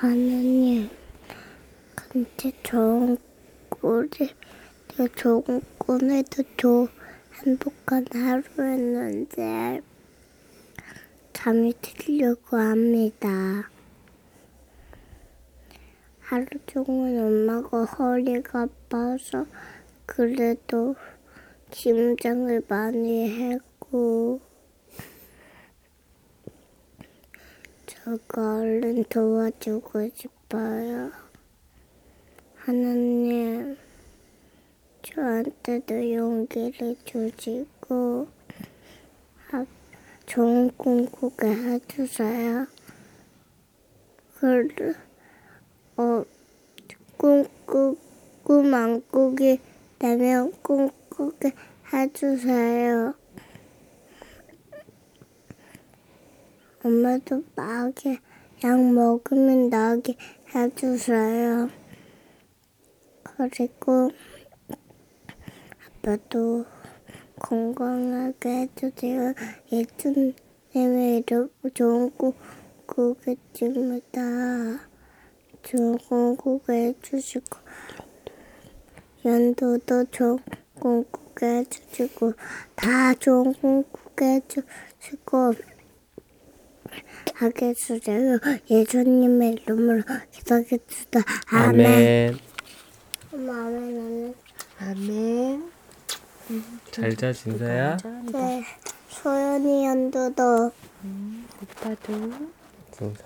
하나님, 근데 좋은 꿀이, 더 좋은 꿈에도 좋은 행복한 하루였는데, 잠이 들려고 합니다. 하루 종일 엄마가 허리가 아파서 그래도 김장을 많이 했고 저가 얼른 도와주고 싶어요. 하나님, 저한테도 용기를 주시고 하- 좋은 꿈 꾸게 해주세요. 그래, 어, 꿈, 꾸, 꿈안 꾸게 되면 꿈 꾸게 해주세요. 엄마도 나게 약 먹으면 나게 해주세요. 그리고 아빠도 건강하게 해주세요. 예수님의 이름 좋은 꿈 꾸겠습니다. 좋은 꿈 꾸게 해주시고 연도도 좋은 꿈 꾸게 해주시고 다 좋은 꿈 꾸게 해주시고 하겠어요. 예수님의 이름으로 기도하겠습니다. 아멘. 아멘. 엄마 아멘 아멘. 아멘. 잘 자, 진서야. 네. 소연이 연도도 오빠도. 진서.